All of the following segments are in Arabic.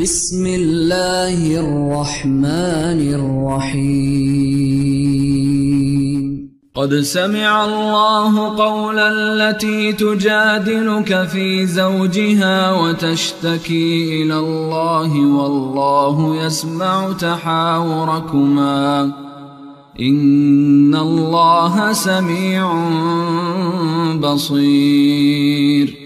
بسم الله الرحمن الرحيم قد سمع الله قول التي تجادلك في زوجها وتشتكي إلى الله والله يسمع تحاوركما. إن الله سميع بصير.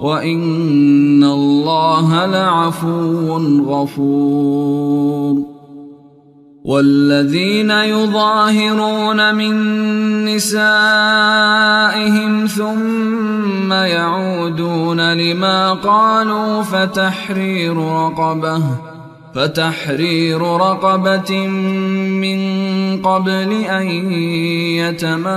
وإن الله لعفو غفور والذين يظاهرون من نسائهم ثم يعودون لما قالوا فتحرير رقبه فتحرير رقبة من قبل أن يتماسا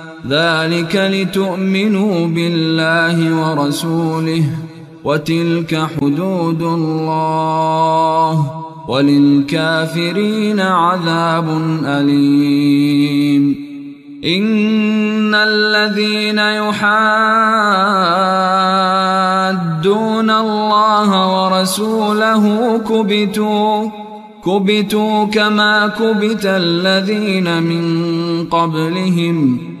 ذلك لتؤمنوا بالله ورسوله وتلك حدود الله وللكافرين عذاب أليم. إن الذين يحادون الله ورسوله كبتوا كبتوا كما كبت الذين من قبلهم.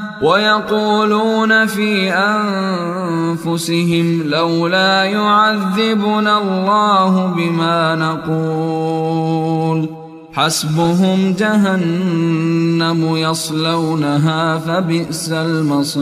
ويقولون في أنفسهم لولا يعذبنا الله بما نقول. حسبهم جهنم يصلونها فبئس المصير.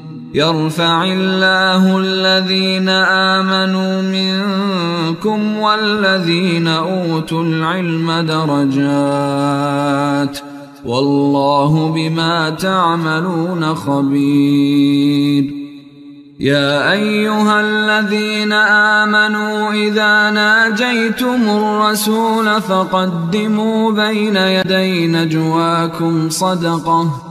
يرفع الله الذين آمنوا منكم والذين أوتوا العلم درجات والله بما تعملون خبير. يا أيها الذين آمنوا إذا ناجيتم الرسول فقدموا بين يدي نجواكم صدقة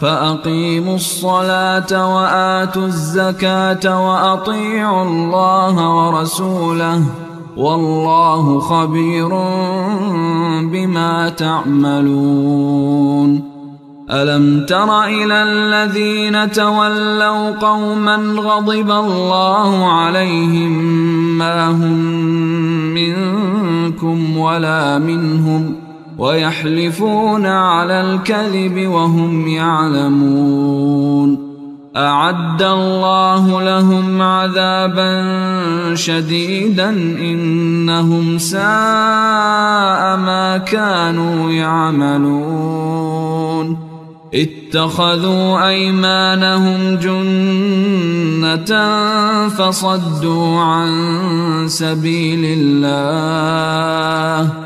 فأقيموا الصلاة وآتوا الزكاة وأطيعوا الله ورسوله والله خبير بما تعملون. ألم تر إلى الذين تولوا قوما غضب الله عليهم ما هم منكم ولا منهم ۖ ويحلفون على الكذب وهم يعلمون. أعد الله لهم عذابا شديدا إنهم ساء ما كانوا يعملون. اتخذوا أيمانهم جنة فصدوا عن سبيل الله.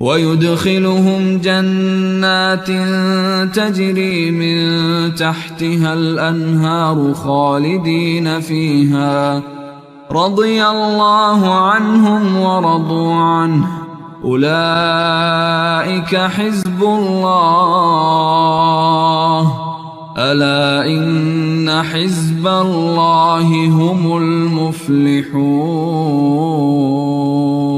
ويدخلهم جنات تجري من تحتها الأنهار خالدين فيها. رضي الله عنهم ورضوا عنه. أولئك حزب الله. ألا إن حزب الله هم المفلحون.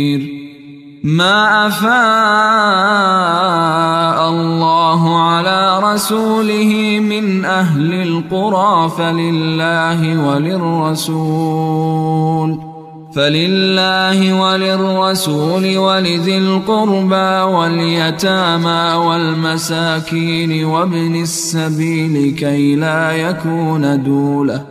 ما أفاء الله على رسوله من أهل القرى فلله وللرسول فلله وللرسول ولذي القربى واليتامى والمساكين وابن السبيل كي لا يكون دولة.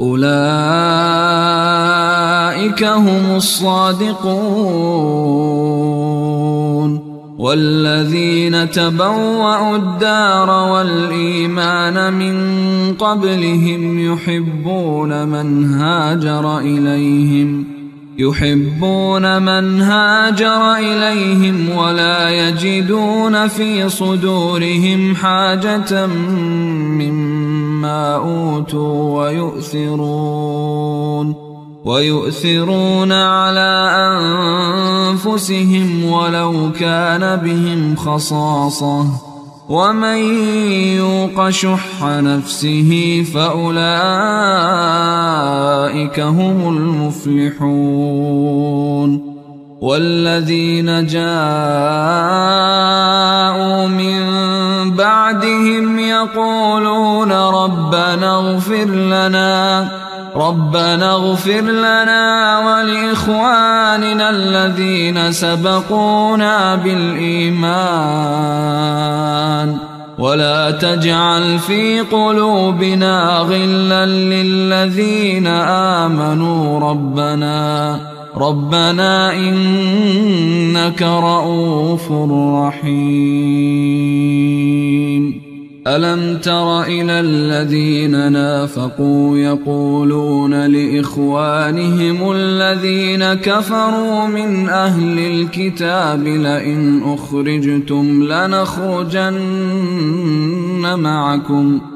أولئك هم الصادقون والذين تبوأوا الدار والإيمان من قبلهم يحبون من هاجر إليهم يحبون من هاجر إليهم ولا يجدون في صدورهم حاجة مما أوتوا ويؤثرون ويؤثرون على أنفسهم ولو كان بهم خصاصة. ومن يوق شح نفسه فأولئك هم المفلحون. والذين جاءوا من بعدهم يقولون ربنا اغفر لنا ربنا اغفر لنا ولإخواننا الذين سبقونا بالإيمان. ولا تجعل في قلوبنا غلا للذين آمنوا ربنا ربنا إنك رؤوف رحيم. ألم تر إلى الذين نافقوا يقولون لإخوانهم الذين كفروا من أهل الكتاب لئن أخرجتم لنخرجن معكم ۖ.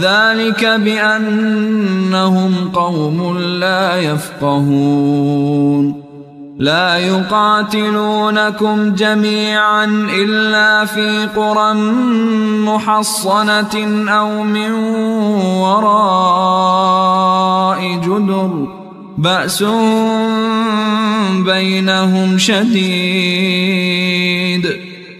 ذلك بأنهم قوم لا يفقهون. لا يقاتلونكم جميعا إلا في قرى محصنة أو من وراء جدر. بأس بينهم شديد.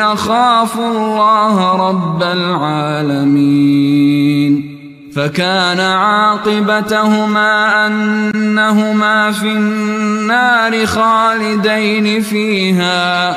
أخاف الله رب العالمين فكان عاقبتهما أنهما في النار خالدين فيها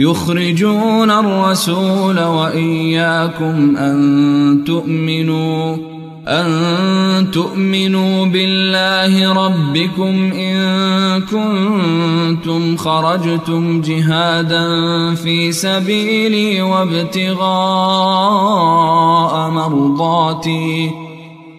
يخرجون الرسول وإياكم أن تؤمنوا أن تؤمنوا بالله ربكم إن كنتم خرجتم جهادا في سبيلي وابتغاء مرضاتي.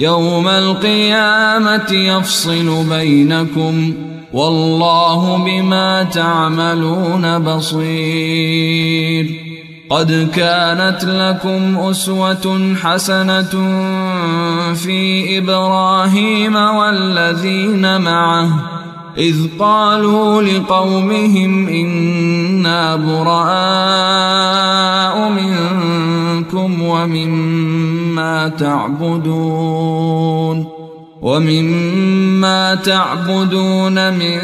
يوم القيامة يفصل بينكم والله بما تعملون بصير. قد كانت لكم أسوة حسنة في إبراهيم والذين معه إذ قالوا لقومهم إنا براء منكم ومما تعبدون ومما تعبدون من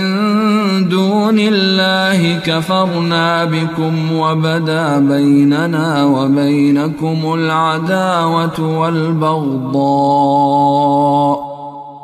دون الله كفرنا بكم وبدا بيننا وبينكم العداوة والبغضاء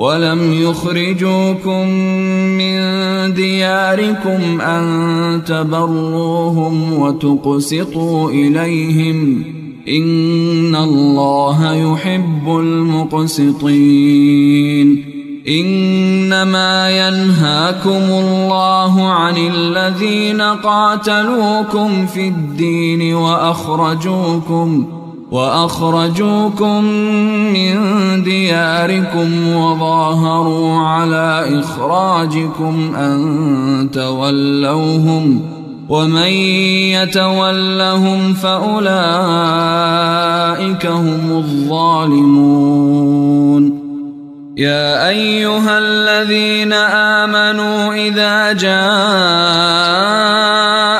ولم يخرجوكم من دياركم أن تبروهم وتقسطوا إليهم إن الله يحب المقسطين إنما ينهاكم الله عن الذين قاتلوكم في الدين وأخرجوكم وأخرجوكم من دياركم وظاهروا على إخراجكم أن تولوهم ومن يتولهم فأولئك هم الظالمون. يا أيها الذين آمنوا إذا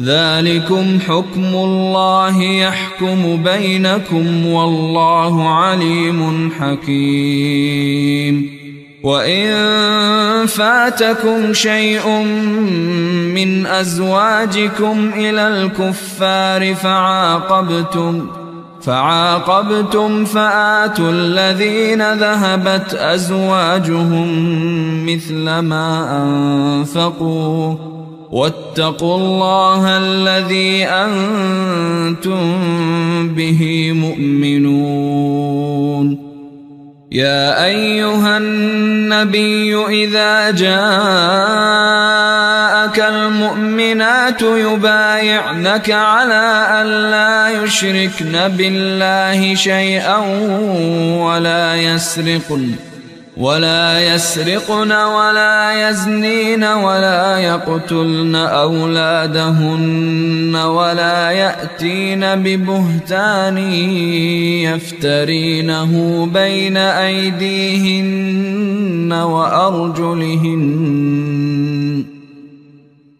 ذلكم حكم الله يحكم بينكم والله عليم حكيم. وإن فاتكم شيء من أزواجكم إلى الكفار فعاقبتم فعاقبتم فآتوا الذين ذهبت أزواجهم مثل ما أنفقوا. واتقوا الله الذي أنتم به مؤمنون. يا أيها النبي إذا جاءك المؤمنات يبايعنك على أن لا يشركن بالله شيئا ولا يسرقن. ولا يسرقن ولا يزنين ولا يقتلن أولادهن ولا يأتين ببهتان يفترينه بين أيديهن وأرجلهن.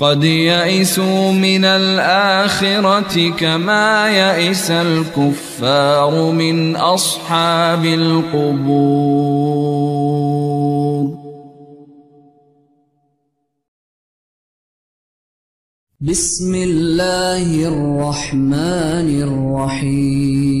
قد يئسوا من الآخرة كما يئس الكفار من أصحاب القبور. بسم الله الرحمن الرحيم.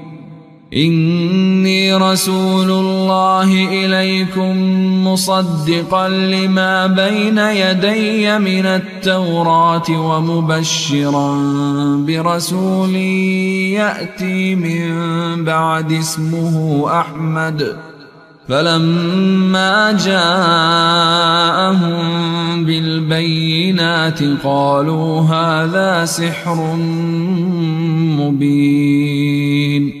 إني رسول الله إليكم مصدقا لما بين يدي من التوراة ومبشرا برسول يأتي من بعد اسمه أحمد. فلما جاءهم بالبينات قالوا هذا سحر مبين.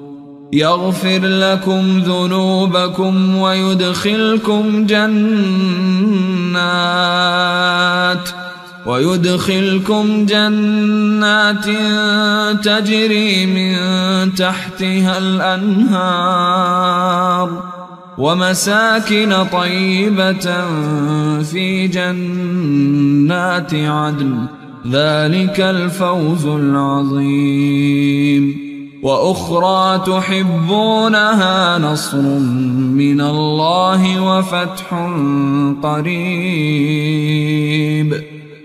يغفر لكم ذنوبكم ويدخلكم جنات ويدخلكم جنات تجري من تحتها الأنهار ومساكن طيبة في جنات عدن. ذلك الفوز العظيم. وأخرى تحبونها نصر من الله وفتح قريب.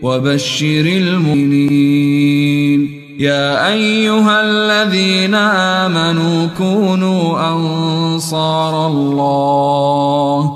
وبشر المؤمنين. يا أيها الذين آمنوا كونوا أنصار الله.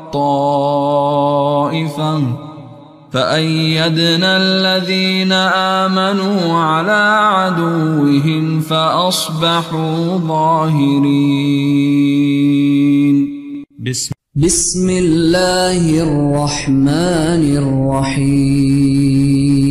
طائفة فأيدنا الذين آمنوا على عدوهم فأصبحوا ظاهرين. بسم بسم الله الرحمن الرحيم.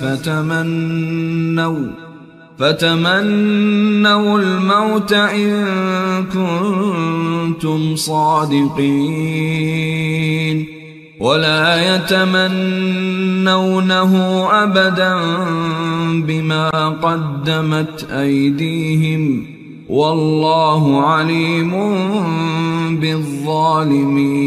فتمنوا فتمنوا الموت إن كنتم صادقين ولا يتمنونه أبدا بما قدمت أيديهم والله عليم بالظالمين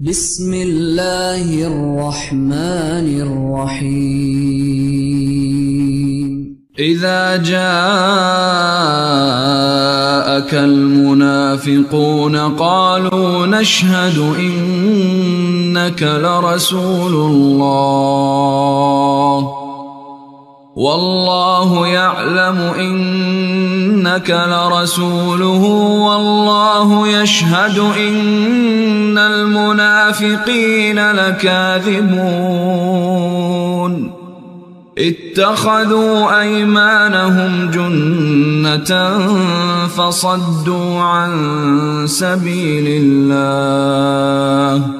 بسم الله الرحمن الرحيم إذا جاءك المنافقون قالوا نشهد إنك لرسول الله. والله يعلم إنك لرسوله والله يشهد إن المنافقين لكاذبون. اتخذوا أيمانهم جنة فصدوا عن سبيل الله.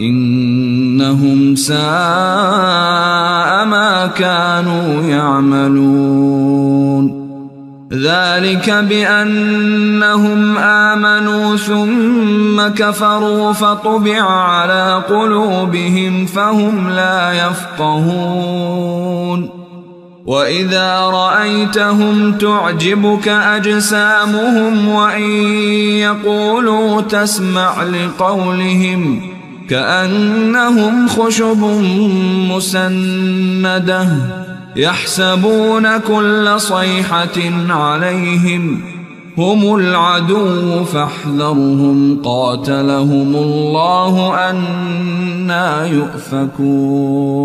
إنهم ساء ما كانوا يعملون. ذلك بأنهم آمنوا ثم كفروا فطبع على قلوبهم فهم لا يفقهون. وإذا رأيتهم تعجبك أجسامهم وإن يقولوا تسمع لقولهم كأنهم خشب مسندة يحسبون كل صيحة عليهم هم العدو فاحذرهم قاتلهم الله أنا يؤفكون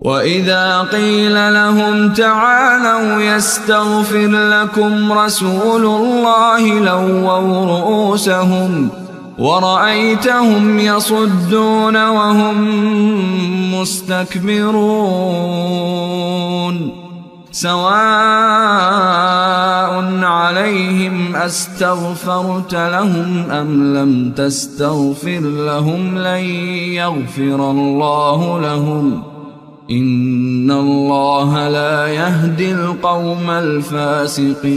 وإذا قيل لهم تعالوا يستغفر لكم رسول الله لووا رؤوسهم ورأيتهم يصدون وهم مستكبرون. سواء عليهم أستغفرت لهم أم لم تستغفر لهم لن يغفر الله لهم. إن الله لا يهدي القوم الفاسقين.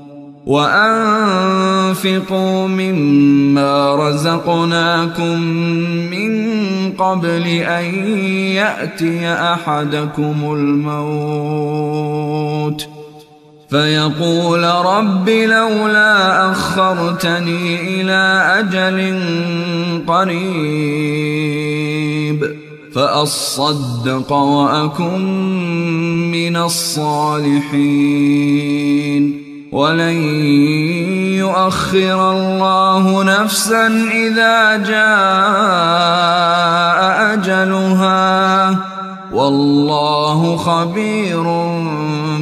وأنفقوا مما رزقناكم من قبل أن يأتي أحدكم الموت. فيقول رب لولا أخرتني إلى أجل قريب. فأصدق وأكن من الصالحين. ولن يؤخر الله نفسا إذا جاء أجلها. والله خبير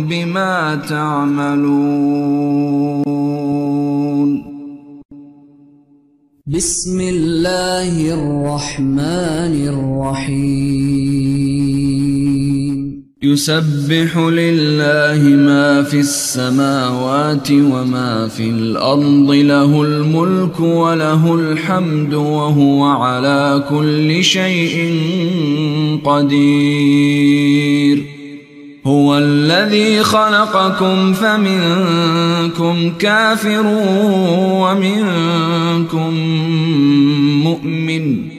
بما تعملون. بسم الله الرحمن الرحيم. يسبح لله ما في السماوات وما في الأرض له الملك وله الحمد وهو على كل شيء قدير. هو الذي خلقكم فمنكم كافر ومنكم مؤمن.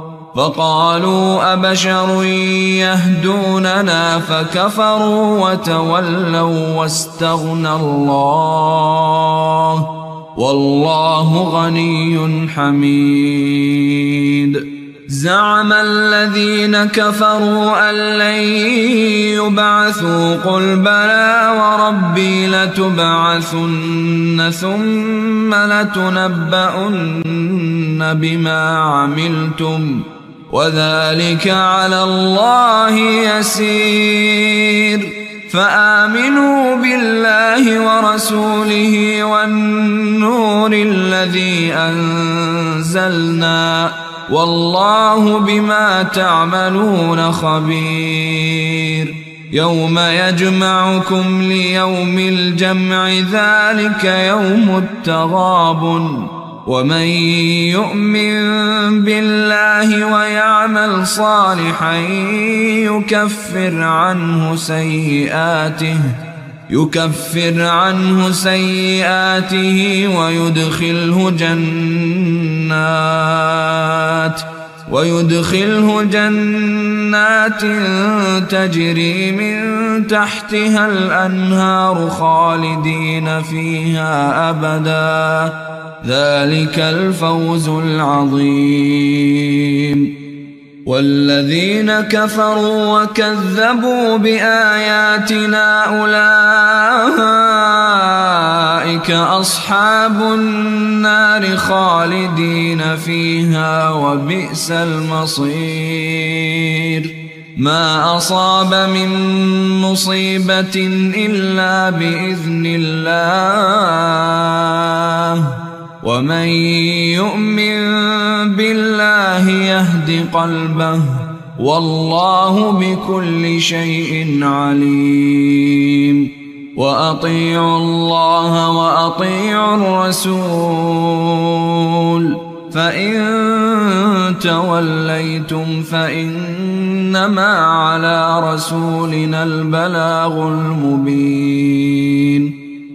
فقالوا أبشر يهدوننا فكفروا وتولوا واستغنى الله والله غني حميد. زعم الذين كفروا أن لن يبعثوا قل بلى وربي لتبعثن ثم لتنبؤن بما عملتم وذلك على الله يسير. فآمنوا بالله ورسوله والنور الذي أنزلنا. والله بما تعملون خبير. يوم يجمعكم ليوم الجمع ذلك يوم التغابن. ومن يؤمن بالله ويعمل صالحا يكفر عنه سيئاته يكفر عنه سيئاته ويدخله جنات ويدخله جنات تجري من تحتها الأنهار خالدين فيها أبدا. ذلك الفوز العظيم. والذين كفروا وكذبوا بآياتنا أولئك أصحاب النار خالدين فيها وبئس المصير. ما أصاب من مصيبة إلا بإذن الله. ومن يؤمن بالله يهد قلبه والله بكل شيء عليم. وأطيعوا الله وأطيعوا الرسول. فإن توليتم فإنما على رسولنا البلاغ المبين.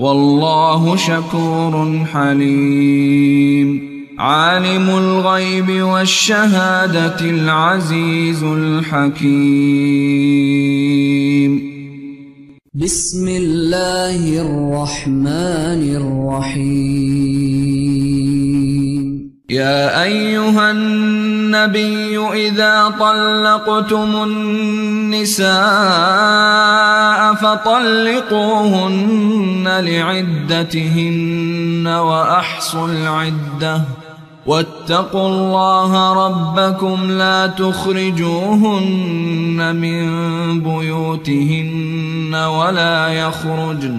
والله شكور حليم. عالم الغيب والشهادة العزيز الحكيم. بسم الله الرحمن الرحيم. يا أيها النبي إذا طلقتم النساء فطلقوهن لعدتهن وأحصوا العدة. واتقوا الله ربكم لا تخرجوهن من بيوتهن ولا يخرجن.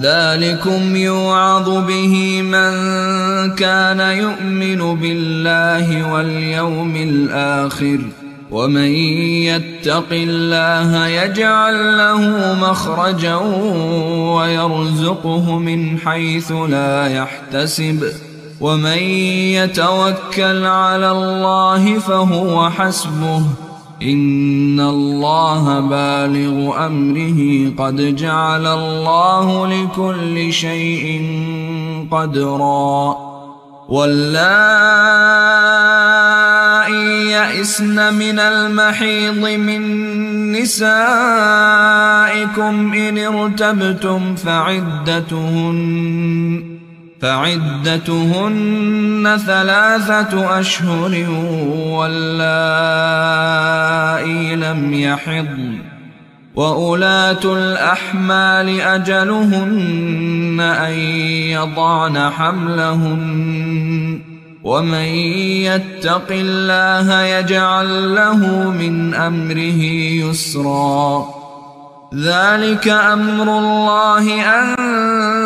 ذلكم يوعظ به من كان يؤمن بالله واليوم الآخر ومن يتق الله يجعل له مخرجا ويرزقه من حيث لا يحتسب ومن يتوكل على الله فهو حسبه إن الله بالغ أمره قد جعل الله لكل شيء قدرا واللائي يئسن من المحيض من نسائكم إن ارتبتم فعدتهن فعدتهن ثلاثة أشهر واللائي لم يحضن وأولاة الأحمال أجلهن أن يضعن حملهن ومن يتق الله يجعل له من أمره يسرا ذلك أمر الله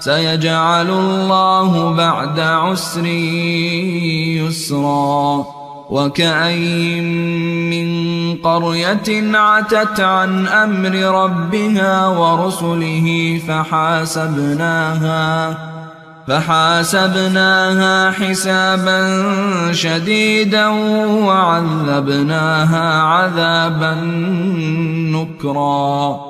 سيجعل الله بعد عسر يسرا وكأين من قرية عتت عن أمر ربها ورسله فحاسبناها فحاسبناها حسابا شديدا وعذبناها عذابا نكرا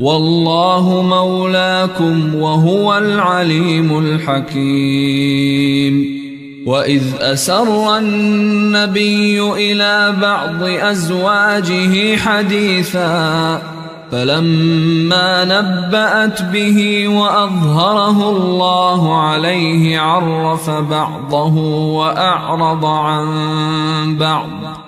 والله مولاكم وهو العليم الحكيم. وإذ أسر النبي إلى بعض أزواجه حديثا فلما نبأت به وأظهره الله عليه عرف بعضه وأعرض عن بعض.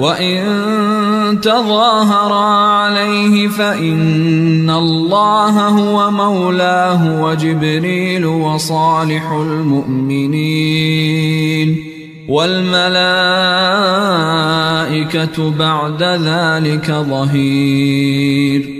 وإن تظاهرا عليه فإن الله هو مولاه وجبريل وصالح المؤمنين والملائكة بعد ذلك ظهير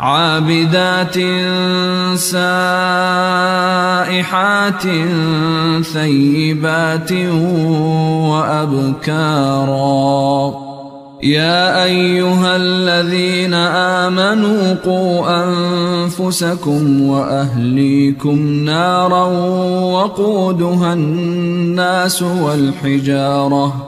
عابدات سائحات ثيبات وأبكارا. يا أيها الذين آمنوا قوا أنفسكم وأهليكم نارا وقودها الناس والحجارة.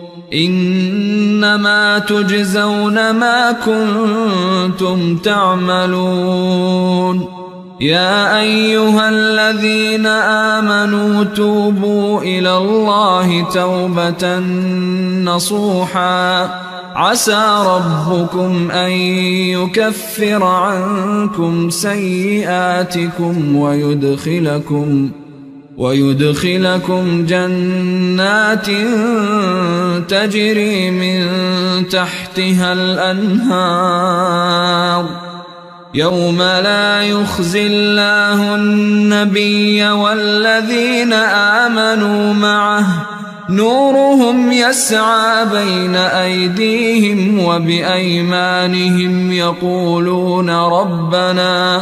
إنما تجزون ما كنتم تعملون. يا أيها الذين آمنوا توبوا إلى الله توبة نصوحا. عسى ربكم أن يكفر عنكم سيئاتكم ويدخلكم ويدخلكم جنات تجري من تحتها الأنهار. يوم لا يخزي الله النبي والذين آمنوا معه. نورهم يسعى بين أيديهم وبأيمانهم يقولون ربنا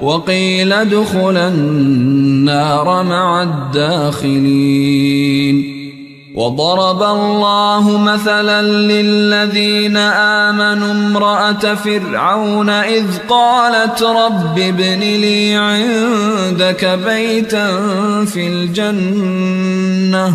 وقيل ادخلا النار مع الداخلين. وضرب الله مثلا للذين آمنوا امرأة فرعون إذ قالت رب ابن لي عندك بيتا في الجنة.